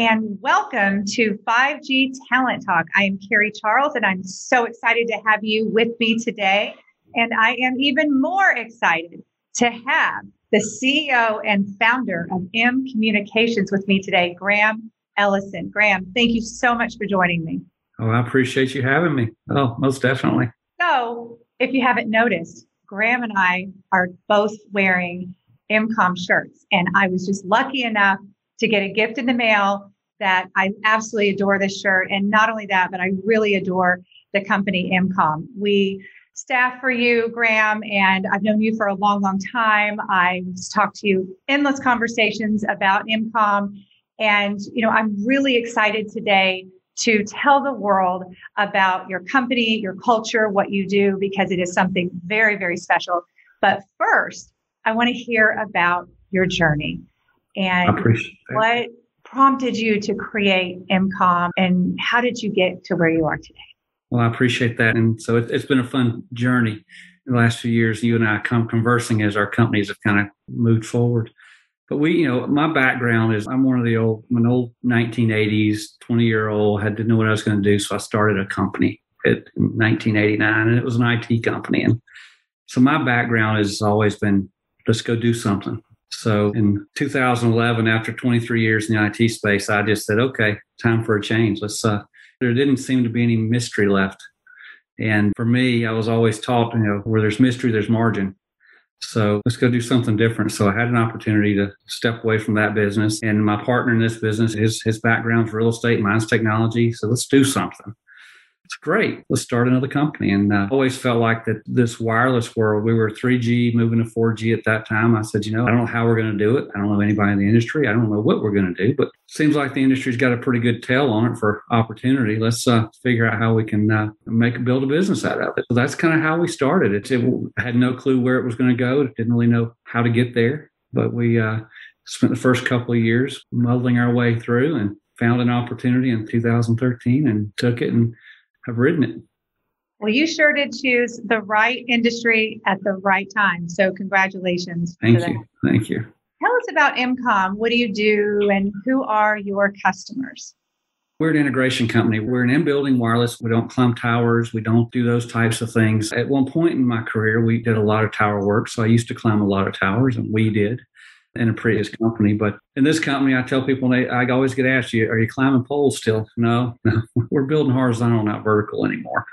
And welcome to 5G Talent Talk. I am Carrie Charles and I'm so excited to have you with me today. And I am even more excited to have the CEO and founder of M Communications with me today, Graham Ellison. Graham, thank you so much for joining me. Oh, I appreciate you having me. Oh, most definitely. So, if you haven't noticed, Graham and I are both wearing M-Comm shirts. And I was just lucky enough to get a gift in the mail that I absolutely adore this shirt. And not only that, but I really adore the company M-Comm. We staff for you, Graham, and I've known you for a long, long time. I've talked to you endless conversations about M-Comm. And, you know, I'm really excited today to tell the world about your company, your culture, what you do, because it is something very, very special. But first, I want to hear about your journey and what prompted you to create M-Comm and how did you get to where you are today? Well, I appreciate that. And so it, has been a fun journey in the last few years. You and I come conversing as our companies have kind of moved forward. But we, you know, my background is I'm one of the old, I'm an old 1980s, 20 year old, had to know what I was going to do. So I started a company in 1989 and it was an IT company. And so my background has always been let's go do something. So in 2011, after 23 years in the IT space, I just said, okay, time for a change. Let's, uh, there didn't seem to be any mystery left. And for me, I was always taught, you know, where there's mystery, there's margin. So let's go do something different. So I had an opportunity to step away from that business. And my partner in this business, his, his background's real estate, mine's technology. So let's do something it's great. Let's start another company. And uh, always felt like that this wireless world, we were 3G moving to 4G at that time. I said, you know, I don't know how we're going to do it. I don't know anybody in the industry. I don't know what we're going to do, but seems like the industry's got a pretty good tail on it for opportunity. Let's uh, figure out how we can uh, make build a business out of it. So that's kind of how we started. It, it had no clue where it was going to go. It Didn't really know how to get there, but we uh, spent the first couple of years muddling our way through and found an opportunity in 2013 and took it and have ridden it. Well, you sure did choose the right industry at the right time. So, congratulations. Thank you. Thank you. Tell us about M-Comm. What do you do and who are your customers? We're an integration company. We're an in building wireless. We don't climb towers. We don't do those types of things. At one point in my career, we did a lot of tower work. So I used to climb a lot of towers, and we did in a previous company. But in this company, I tell people, I always get asked, "You are you climbing poles still?" No, no, we're building horizontal, not vertical anymore.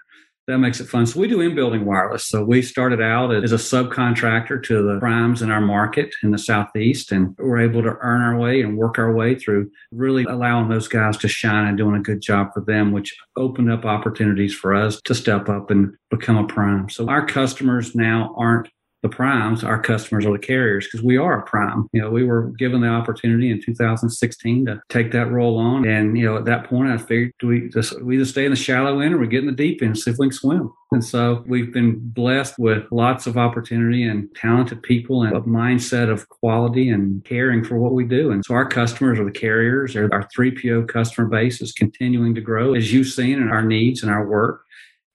That makes it fun. So we do in-building wireless. So we started out as a subcontractor to the primes in our market in the southeast, and we're able to earn our way and work our way through really allowing those guys to shine and doing a good job for them, which opened up opportunities for us to step up and become a prime. So our customers now aren't the primes, our customers are the carriers because we are a prime. You know, we were given the opportunity in 2016 to take that role on. And, you know, at that point, I figured do we just we either stay in the shallow end or we get in the deep end, see if we can swim. And so we've been blessed with lots of opportunity and talented people and a mindset of quality and caring for what we do. And so our customers are the carriers, our 3PO customer base is continuing to grow, as you've seen in our needs and our work.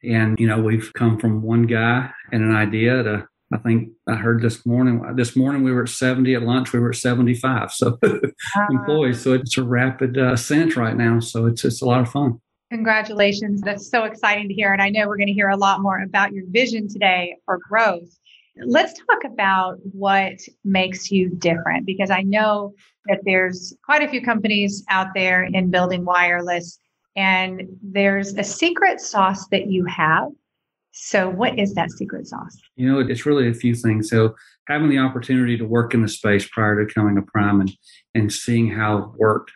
And, you know, we've come from one guy and an idea to I think I heard this morning. This morning we were at 70 at lunch. We were at 75. So employees. So it's a rapid uh, ascent right now. So it's it's a lot of fun. Congratulations! That's so exciting to hear. And I know we're going to hear a lot more about your vision today for growth. Let's talk about what makes you different because I know that there's quite a few companies out there in building wireless, and there's a secret sauce that you have so, what is that secret sauce? You know, it's really a few things. So, having the opportunity to work in the space prior to becoming a prime and, and seeing how it worked,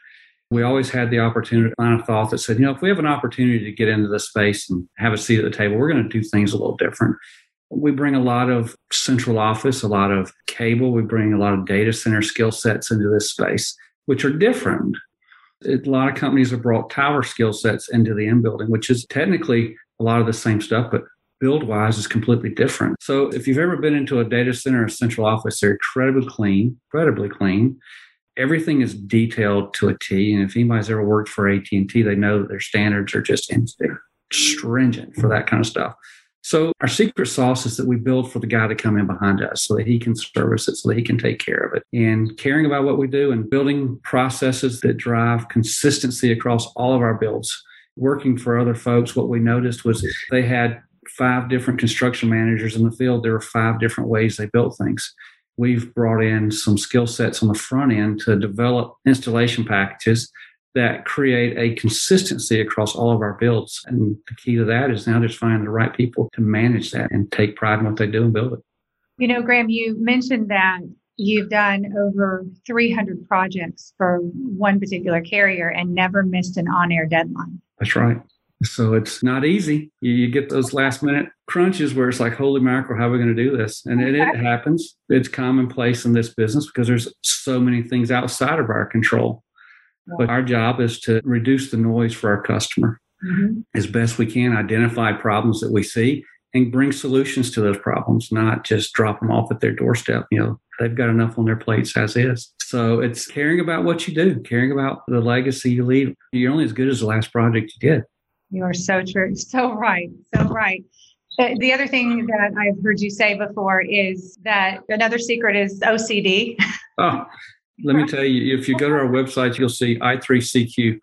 we always had the opportunity, line of thought that said, you know, if we have an opportunity to get into the space and have a seat at the table, we're going to do things a little different. We bring a lot of central office, a lot of cable. We bring a lot of data center skill sets into this space, which are different. A lot of companies have brought tower skill sets into the in building, which is technically a lot of the same stuff, but build wise is completely different. So if you've ever been into a data center or central office, they're incredibly clean, incredibly clean. Everything is detailed to a T. And if anybody's ever worked for AT&T, they know that their standards are just stringent for that kind of stuff. So our secret sauce is that we build for the guy to come in behind us so that he can service it, so that he can take care of it. And caring about what we do and building processes that drive consistency across all of our builds. Working for other folks, what we noticed was they had five different construction managers in the field. There are five different ways they built things. We've brought in some skill sets on the front end to develop installation packages that create a consistency across all of our builds. And the key to that is now just finding the right people to manage that and take pride in what they do and build it. You know, Graham, you mentioned that you've done over 300 projects for one particular carrier and never missed an on air deadline. That's right. So it's not easy. You, get those last minute crunches where it's like, holy mackerel, how are we going to do this? And it, it happens. It's commonplace in this business because there's so many things outside of our control. But our job is to reduce the noise for our customer mm-hmm. as best we can, identify problems that we see and bring solutions to those problems, not just drop them off at their doorstep. You know, they've got enough on their plates as is. So it's caring about what you do, caring about the legacy you leave. You're only as good as the last project you did. You are so true. So right. So right. Uh, the other thing that I've heard you say before is that another secret is OCD. Oh, let me tell you, if you go to our website, you'll see I3CQ.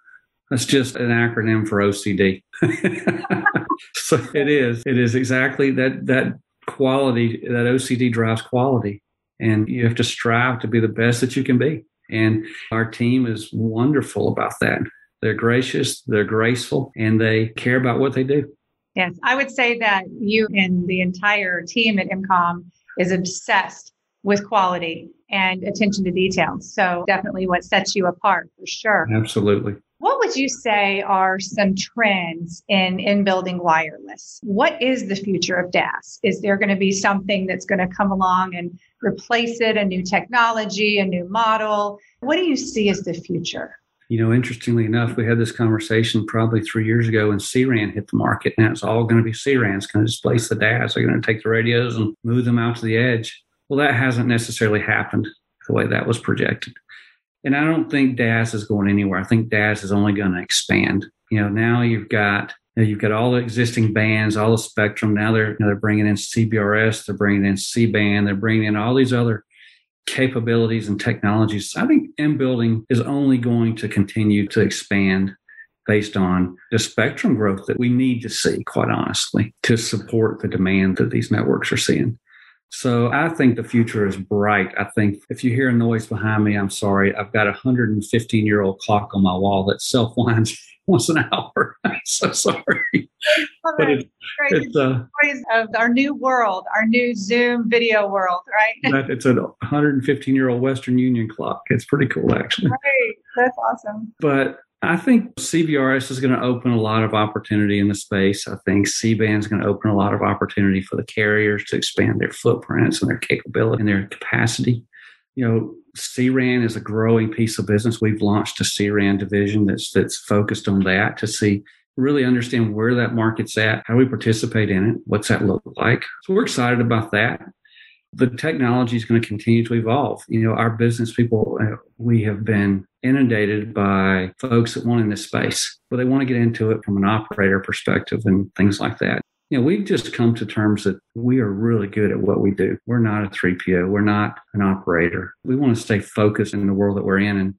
That's just an acronym for OCD. so it is. It is exactly that that quality that OCD drives quality, and you have to strive to be the best that you can be. And our team is wonderful about that. They're gracious, they're graceful, and they care about what they do. Yes, I would say that you and the entire team at M-Comm is obsessed with quality and attention to detail. So definitely what sets you apart for sure. Absolutely. What would you say are some trends in in building wireless? What is the future of DAS? Is there going to be something that's going to come along and replace it, a new technology, a new model? What do you see as the future? You know, interestingly enough, we had this conversation probably three years ago when CRAN hit the market. Now it's all going to be CRAN. It's going to displace the DAS. They're going to take the radios and move them out to the edge. Well, that hasn't necessarily happened the way that was projected. And I don't think DAS is going anywhere. I think DAS is only going to expand. You know, now you've got you you've got all the existing bands, all the spectrum. Now they're you know, they're bringing in CBRS, they're bringing in C band, they're bringing in all these other capabilities and technologies. I think in building is only going to continue to expand based on the spectrum growth that we need to see, quite honestly, to support the demand that these networks are seeing. So I think the future is bright. I think if you hear a noise behind me, I'm sorry. I've got a 115 year old clock on my wall that self winds once an hour. I'm so sorry. but it, it's uh, of our new world, our new Zoom video world, right? it's a 115 year old Western Union clock. It's pretty cool, actually. Right. That's awesome. But I think CBRS is going to open a lot of opportunity in the space. I think C band is going to open a lot of opportunity for the carriers to expand their footprints and their capability and their capacity. You know, CRAN is a growing piece of business. We've launched a CRAN division that's that's focused on that to see really understand where that market's at, how we participate in it, what's that look like. So we're excited about that the technology is going to continue to evolve. You know, our business people, uh, we have been inundated by folks that want in this space, but they want to get into it from an operator perspective and things like that. You know, we've just come to terms that we are really good at what we do. We're not a 3PO. We're not an operator. We want to stay focused in the world that we're in. And,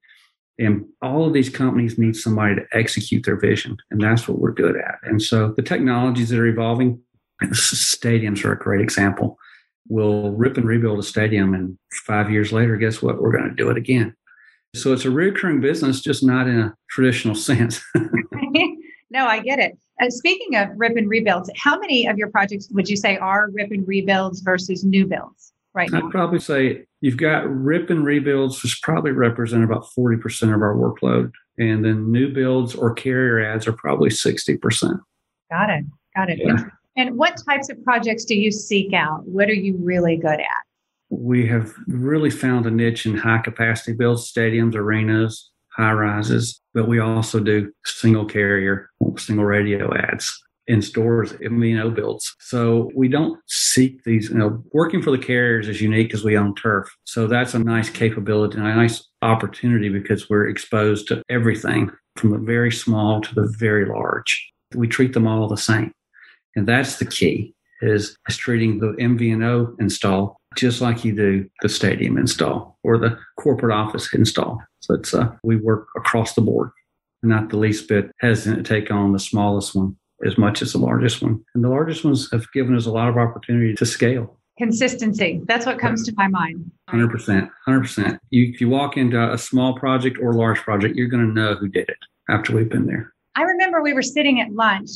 and all of these companies need somebody to execute their vision. And that's what we're good at. And so the technologies that are evolving, stadiums are a great example we'll rip and rebuild a stadium and five years later guess what we're going to do it again so it's a recurring business just not in a traditional sense no i get it uh, speaking of rip and rebuilds how many of your projects would you say are rip and rebuilds versus new builds right now? i'd probably say you've got rip and rebuilds which probably represent about 40% of our workload and then new builds or carrier adds are probably 60% got it got it yeah. And what types of projects do you seek out? What are you really good at? We have really found a niche in high capacity builds, stadiums, arenas, high rises, but we also do single carrier, single radio adds in stores, MVNO builds. So we don't seek these, you know, working for the carriers is unique because we own turf. So that's a nice capability and a nice opportunity because we're exposed to everything from the very small to the very large. We treat them all the same. And that's the key is, is treating the MVNO install just like you do the stadium install or the corporate office install. So it's uh, we work across the board, not the least bit hesitant to take on the smallest one as much as the largest one. And the largest ones have given us a lot of opportunity to scale. Consistency. That's what comes to my mind. 100%. 100%. You, if you walk into a small project or large project, you're going to know who did it after we've been there. I remember we were sitting at lunch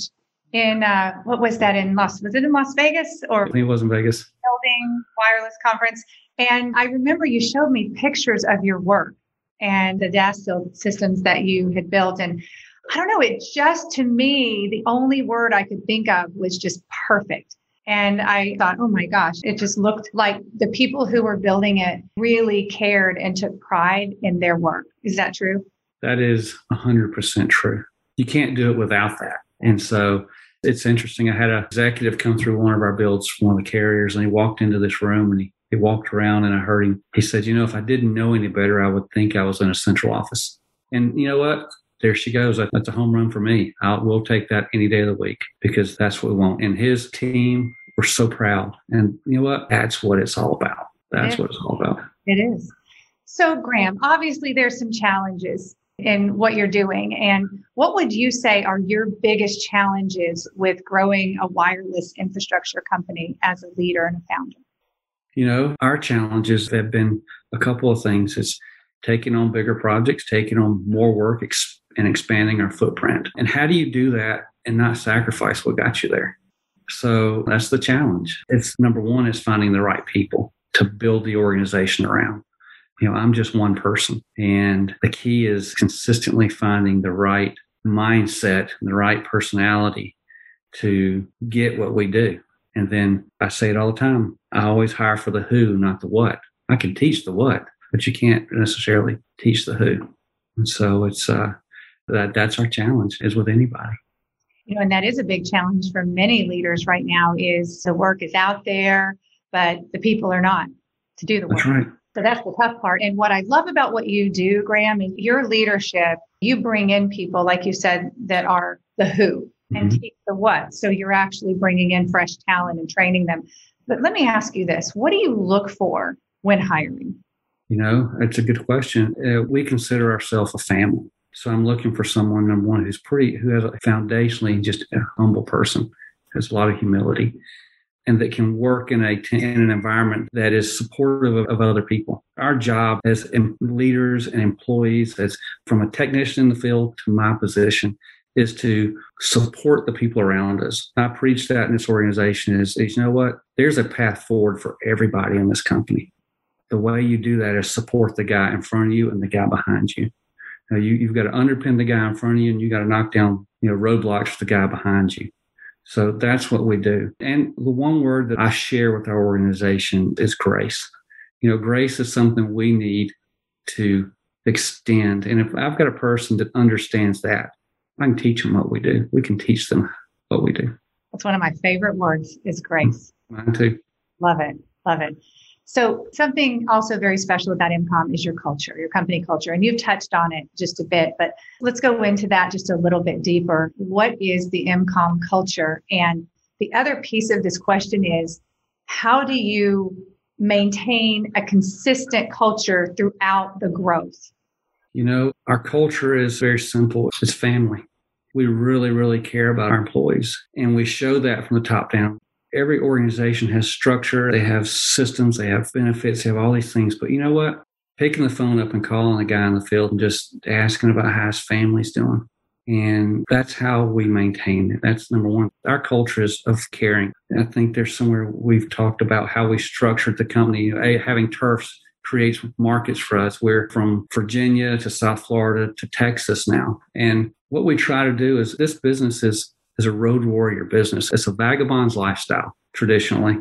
in uh, what was that in Las was it in Las Vegas or it was in Vegas building wireless conference and I remember you showed me pictures of your work and the DAS systems that you had built. And I don't know it just to me the only word I could think of was just perfect. And I thought oh my gosh it just looked like the people who were building it really cared and took pride in their work. Is that true? That is 100% true. You can't do it without that. And so it's interesting. I had an executive come through one of our builds one of the carriers, and he walked into this room and he, he walked around, and I heard him. He said, You know, if I didn't know any better, I would think I was in a central office. And you know what? There she goes. That's a home run for me. I'll, we'll take that any day of the week because that's what we want. And his team, we're so proud. And you know what? That's what it's all about. That's what it's all about. It is. So, Graham, obviously there's some challenges in what you're doing. And what would you say are your biggest challenges with growing a wireless infrastructure company as a leader and a founder? You know, our challenges have been a couple of things. It's taking on bigger projects, taking on more work, ex- and expanding our footprint. And how do you do that and not sacrifice what got you there? So that's the challenge. It's number one is finding the right people to build the organization around you know, I'm just one person. And the key is consistently finding the right mindset the right personality to get what we do. And then I say it all the time I always hire for the who, not the what. I can teach the what, but you can't necessarily teach the who. And so it's uh, that that's our challenge is with anybody. You know, and that is a big challenge for many leaders right now is the work is out there, but the people are not to do the work. That's right. So that's the tough part. And what I love about what you do, Graham, is your leadership. You bring in people, like you said, that are the who and mm-hmm. teach the what. So you're actually bringing in fresh talent and training them. But let me ask you this what do you look for when hiring? You know, it's a good question. Uh, we consider ourselves a family. So I'm looking for someone, number one, who's pretty, who has a foundationally just a humble person, has a lot of humility and that can work in a in an environment that is supportive of, of other people. Our job as leaders and employees, as from a technician in the field to my position, is to support the people around us. I preach that in this organization is, is you know what? There's a path forward for everybody in this company. The way you do that is support the guy in front of you and the guy behind you. Now you, you've got to underpin the guy in front of you and you got to knock down, you know, roadblocks for the guy behind you. So that's what we do. And the one word that I share with our organization is grace. You know, grace is something we need to extend. And if I've got a person that understands that, I can teach them what we do. We can teach them what we do. That's one of my favorite words is grace. Mm, mine too. Love it. Love it. So, something also very special about M-Comm is your culture, your company culture. And you've touched on it just a bit, but let's go into that just a little bit deeper. What is the M-Comm culture? And the other piece of this question is how do you maintain a consistent culture throughout the growth? You know, our culture is very simple it's family. We really, really care about our employees, and we show that from the top down every organization has structure, they have systems, they have benefits, they have all these things. But you know what? Picking the phone up and calling a guy in the field and just asking about how his family's doing. And that's how we maintain it. That's number one. Our culture is of caring. I think there's somewhere we've talked about how we structured the company. Having turfs creates markets for us. We're from Virginia to South Florida to Texas now. And what we try to do is this business is is a road warrior business. It's a vagabond's lifestyle traditionally.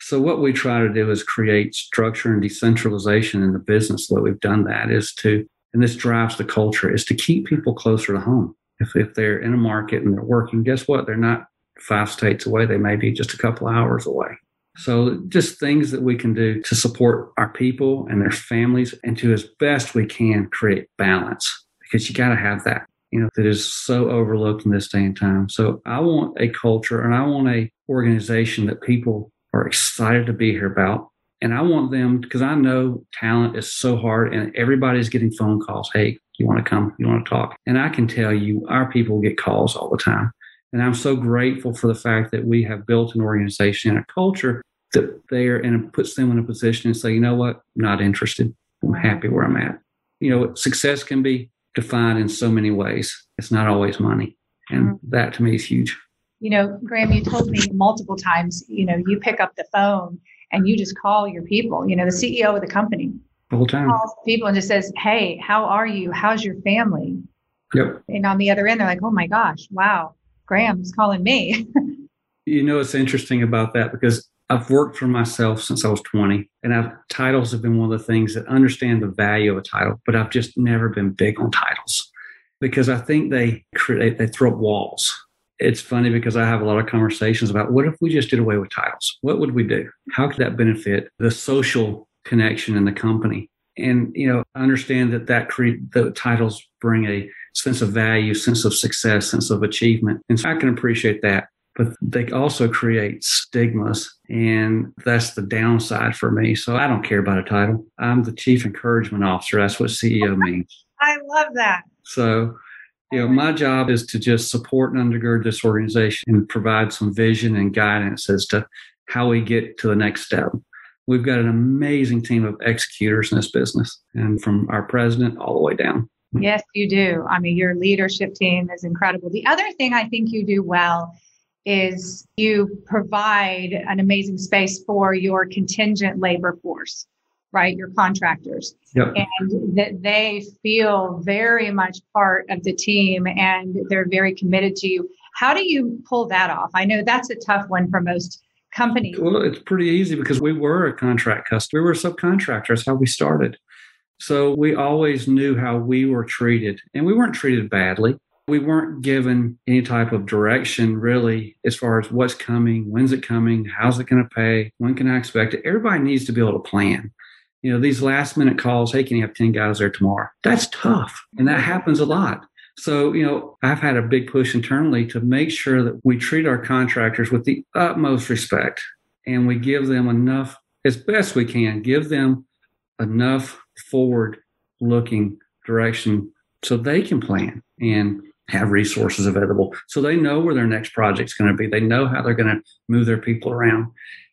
So what we try to do is create structure and decentralization in the business. The we've done that is to, and this drives the culture, is to keep people closer to home. If, if they're in a market and they're working, guess what? They're not five states away. They may be just a couple hours away. So just things that we can do to support our people and their families and to as best we can create balance because you got to have that, you know, that is so overlooked in this day and time. So I want a culture and I want a organization that people are excited to be here about. And I want them because I know talent is so hard and everybody's getting phone calls. Hey, you want to come? You want to talk? And I can tell you, our people get calls all the time. And I'm so grateful for the fact that we have built an organization and a culture that there and it puts them in a position and say, you know what, not interested. I'm happy where I'm at. You know, success can be defined in so many ways. It's not always money. And mm-hmm. that to me is huge. You know, Graham, you told me multiple times, you know, you pick up the phone and you just call your people, you know, the CEO of the company. The whole time. Calls people and just says, Hey, how are you? How's your family? Yep. And on the other end, they're like, Oh my gosh, wow, Graham's calling me. you know, it's interesting about that because I've worked for myself since I was 20, and I've, titles have been one of the things that understand the value of a title, but I've just never been big on titles because I think they create, they throw up walls. It's funny because I have a lot of conversations about what if we just did away with titles? What would we do? How could that benefit the social connection in the company? And, you know, I understand that that create the titles bring a sense of value, sense of success, sense of achievement. And so I can appreciate that. But they also create stigmas, and that's the downside for me. So I don't care about a title. I'm the chief encouragement officer. That's what CEO means. I love that. So, you know, my job is to just support and undergird this organization and provide some vision and guidance as to how we get to the next step. We've got an amazing team of executors in this business, and from our president all the way down. Yes, you do. I mean, your leadership team is incredible. The other thing I think you do well is you provide an amazing space for your contingent labor force, right? Your contractors. Yep. And that they feel very much part of the team and they're very committed to you. How do you pull that off? I know that's a tough one for most companies. Well, it's pretty easy because we were a contract customer. We were subcontractors, how we started. So we always knew how we were treated, and we weren't treated badly. We weren't given any type of direction really as far as what's coming, when's it coming, how's it going to pay, when can I expect it. Everybody needs to be able to plan. You know, these last minute calls, hey, can you have 10 guys there tomorrow? That's tough. And that happens a lot. So, you know, I've had a big push internally to make sure that we treat our contractors with the utmost respect and we give them enough, as best we can, give them enough forward looking direction so they can plan and have resources available. So they know where their next project's going to be. They know how they're going to move their people around.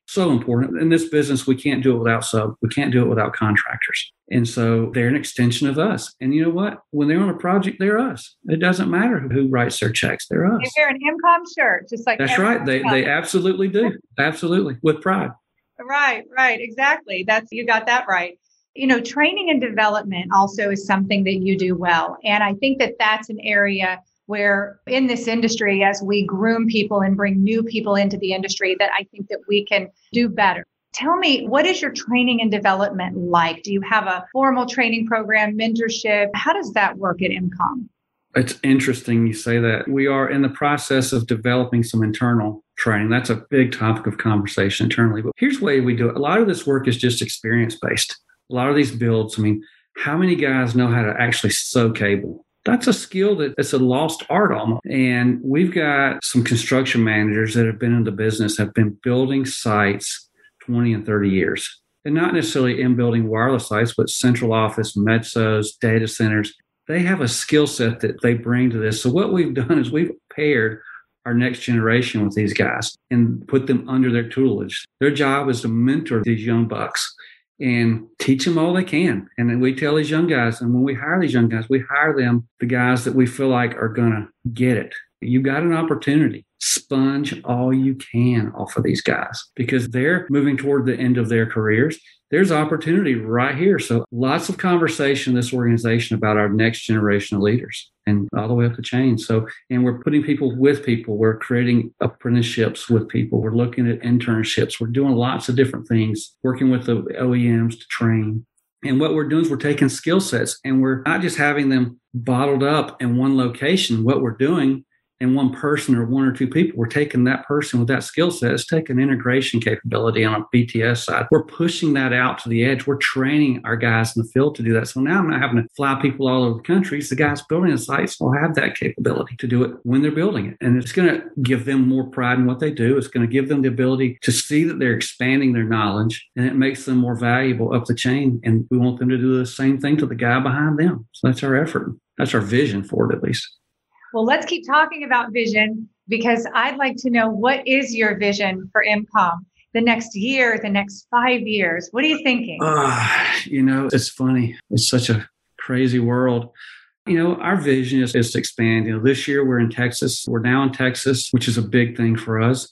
So important. In this business we can't do it without sub we can't do it without contractors. And so they're an extension of us. And you know what? When they're on a project they're us. It doesn't matter who writes their checks they're us. They wear an M-Comm shirt just like that's right. They, else. they absolutely do. Absolutely. With pride. Right right. Exactly. That's you got that right you know, training and development also is something that you do well. And I think that that's an area where in this industry, as we groom people and bring new people into the industry, that I think that we can do better. Tell me, what is your training and development like? Do you have a formal training program, mentorship? How does that work at M-Comm? It's interesting you say that. We are in the process of developing some internal training. That's a big topic of conversation internally. But here's the way we do it. A lot of this work is just experience based a lot of these builds, I mean, how many guys know how to actually sew cable? That's a skill that it's a lost art almost. And we've got some construction managers that have been in the business, have been building sites 20 and 30 years. And not necessarily in building wireless sites, but central office, MTSOs, data centers. They have a skill set that they bring to this. So what we've done is we've paired our next generation with these guys and put them under their tutelage. Their job is to mentor these young bucks and teach them all they can. And then we tell these young guys, and when we hire these young guys, we hire them the guys that we feel like are going to get it. You got an opportunity. Sponge all you can off of these guys because they're moving toward the end of their careers. There's opportunity right here. So lots of conversation in this organization about our next generation of leaders and all the way up the chain. So, and we're putting people with people. We're creating apprenticeships with people. We're looking at internships. We're doing lots of different things, working with the OEMs to train. And what we're doing is we're taking skill sets and we're not just having them bottled up in one location. What we're doing in one person or one or two people. We're taking that person with that skill set, it's taking integration capability on a BTS side. We're pushing that out to the edge. We're training our guys in the field to do that. So now I'm not having to fly people all over the country. the guys building the sites will have that capability to do it when they're building it. And it's going to give them more pride in what they do. It's going to give them the ability to see that they're expanding their knowledge and it makes them more valuable up the chain. And we want them to do the same thing to the guy behind them. So that's our effort. That's our vision for it, at least. Well, let's keep talking about vision because I'd like to know what is your vision for M-Comm the next year, the next five years? What are you thinking? Uh, you know, it's funny. It's such a crazy world. You know, our vision is, is to expand. You know, this year we're in Texas. We're now in Texas, which is a big thing for us.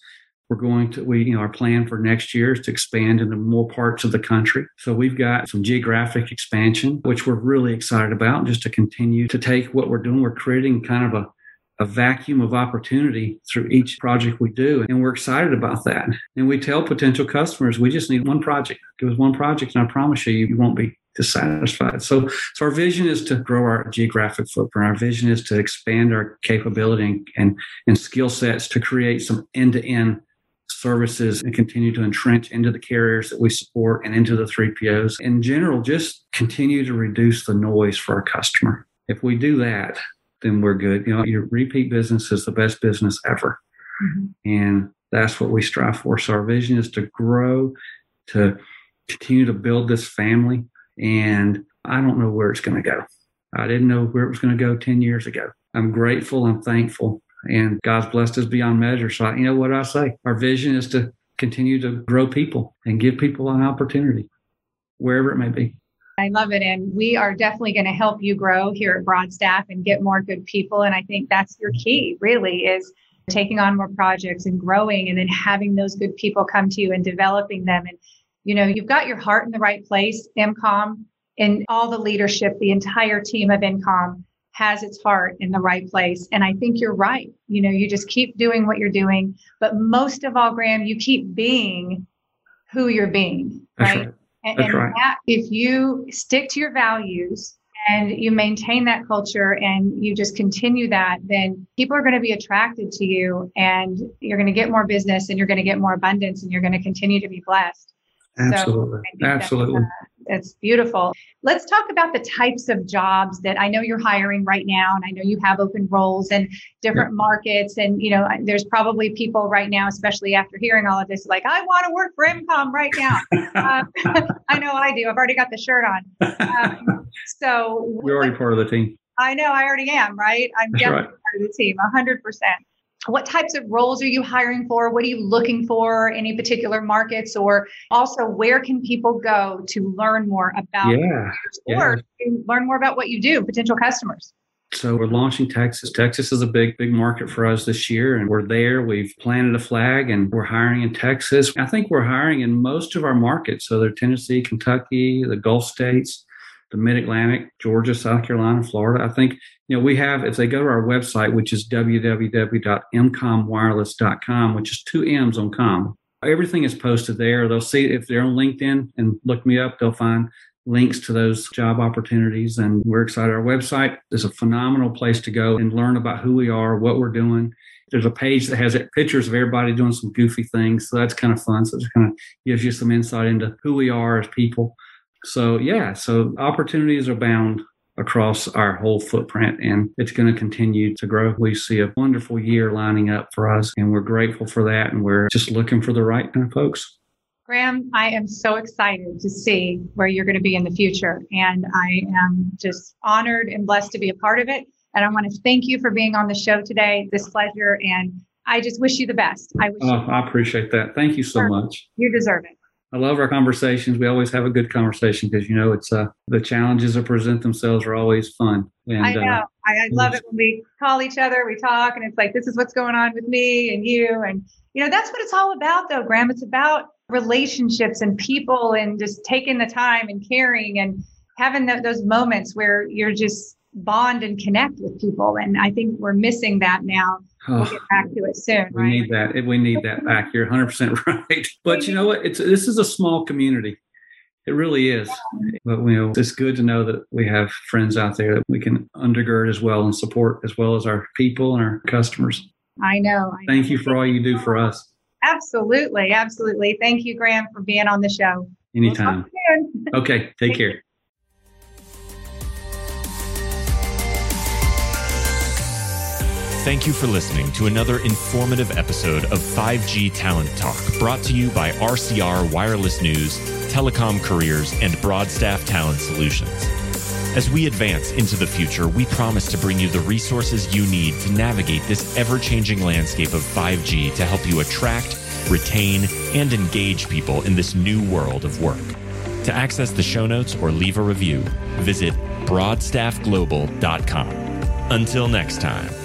We're going to, we, you know, our plan for next year is to expand into more parts of the country. So we've got some geographic expansion, which we're really excited about, just to continue to take what we're doing. We're creating kind of a, a vacuum of opportunity through each project we do. And we're excited about that. And we tell potential customers, we just need one project. Give us one project, and I promise you, you won't be dissatisfied. So, so our vision is to grow our geographic footprint. Our vision is to expand our capability and, and, and skill sets to create some end to end services and continue to entrench into the carriers that we support and into the 3POs. In general, just continue to reduce the noise for our customer. If we do that, then we're good. You know, your repeat business is the best business ever. Mm-hmm. And that's what we strive for. So our vision is to grow, to continue to build this family. And I don't know where it's going to go. I didn't know where it was going to go 10 years ago. I'm grateful. I'm thankful and God's blessed us beyond measure. So, I, you know what I say? Our vision is to continue to grow people and give people an opportunity wherever it may be. I love it. And we are definitely going to help you grow here at Broadstaff and get more good people. And I think that's your key, really, is taking on more projects and growing and then having those good people come to you and developing them. And, you know, you've got your heart in the right place, M-Comm, and all the leadership, the entire team of M-Comm has its heart in the right place. And I think you're right. You know, you just keep doing what you're doing. But most of all, Graham, you keep being who you're being, right? right. And, and right. That, if you stick to your values and you maintain that culture and you just continue that, then people are going to be attracted to you and you're going to get more business and you're going to get more abundance and you're going to continue to be blessed. Absolutely. So Absolutely. It's beautiful. Let's talk about the types of jobs that I know you're hiring right now, and I know you have open roles and different yeah. markets. And you know, there's probably people right now, especially after hearing all of this, like I want to work for M-Comm right now. uh, I know I do. I've already got the shirt on. Um, so you're already part of the team. I know I already am. Right? I'm That's definitely right. part of the team. hundred percent what types of roles are you hiring for? What are you looking for? Any particular markets? Or also, where can people go to learn more about yeah, or yeah. learn more about what you do, potential customers? So we're launching Texas. Texas is a big, big market for us this year, and we're there. We've planted a flag, and we're hiring in Texas. I think we're hiring in most of our markets. So they're Tennessee, Kentucky, the Gulf states, the Mid Atlantic, Georgia, South Carolina, Florida. I think you know we have if they go to our website, which is www.mcommwireless.com, which is two M's on com. Everything is posted there. They'll see if they're on LinkedIn and look me up, they'll find links to those job opportunities. And we're excited. Our website is a phenomenal place to go and learn about who we are, what we're doing. There's a page that has pictures of everybody doing some goofy things. So that's kind of fun. So it kind of gives you some insight into who we are as people. So yeah, so opportunities abound across our whole footprint and it's going to continue to grow. We see a wonderful year lining up for us and we're grateful for that and we're just looking for the right kind of folks. Graham, I am so excited to see where you're going to be in the future and I am just honored and blessed to be a part of it. And I want to thank you for being on the show today. This pleasure and I just wish you the best. I wish oh, I appreciate that. Thank you so much. You deserve it. I love our conversations. We always have a good conversation because you know it's uh, the challenges that present themselves are always fun. And, I know. Uh, I, I love it when we call each other, we talk, and it's like this is what's going on with me and you, and you know that's what it's all about, though, Graham. It's about relationships and people, and just taking the time and caring and having the, those moments where you're just bond and connect with people. And I think we're missing that now we'll get back to it soon. We right? need that. We need that back. You're 100 percent right. But you know what? It's this is a small community. It really is. But you know, it's good to know that we have friends out there that we can undergird as well and support as well as our people and our customers. I know. I Thank know. you for all you do for us. Absolutely, absolutely. Thank you, Graham, for being on the show. Anytime. We'll okay. Take care. Thank you for listening to another informative episode of 5G Talent Talk, brought to you by RCR Wireless News, Telecom Careers, and Broadstaff Talent Solutions. As we advance into the future, we promise to bring you the resources you need to navigate this ever changing landscape of 5G to help you attract, retain, and engage people in this new world of work. To access the show notes or leave a review, visit broadstaffglobal.com. Until next time.